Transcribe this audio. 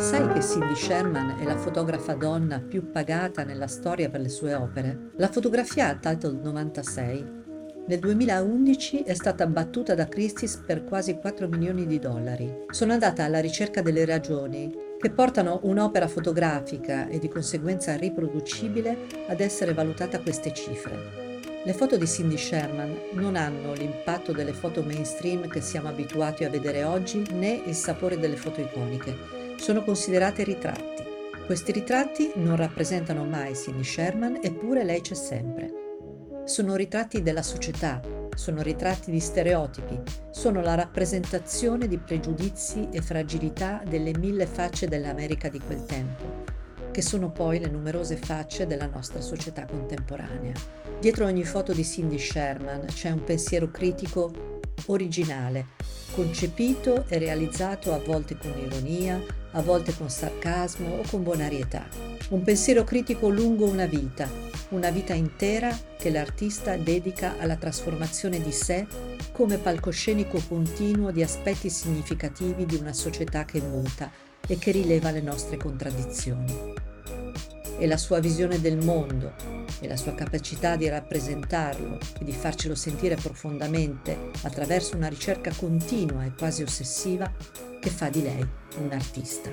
sai che Cindy Sherman è la fotografa donna più pagata nella storia per le sue opere? La fotografia Title 96 nel 2011 è stata battuta da Christie's per quasi 4 milioni di dollari. Sono andata alla ricerca delle ragioni che portano un'opera fotografica e di conseguenza riproducibile ad essere valutata a queste cifre. Le foto di Cindy Sherman non hanno l'impatto delle foto mainstream che siamo abituati a vedere oggi né il sapore delle foto iconiche. Sono considerate ritratti. Questi ritratti non rappresentano mai Cindy Sherman, eppure lei c'è sempre. Sono ritratti della società, sono ritratti di stereotipi, sono la rappresentazione di pregiudizi e fragilità delle mille facce dell'America di quel tempo che sono poi le numerose facce della nostra società contemporanea. Dietro ogni foto di Cindy Sherman c'è un pensiero critico originale, concepito e realizzato a volte con ironia, a volte con sarcasmo o con bonarietà. Un pensiero critico lungo una vita, una vita intera che l'artista dedica alla trasformazione di sé come palcoscenico continuo di aspetti significativi di una società che muta e che rileva le nostre contraddizioni. E la sua visione del mondo e la sua capacità di rappresentarlo e di farcelo sentire profondamente attraverso una ricerca continua e quasi ossessiva che fa di lei un artista.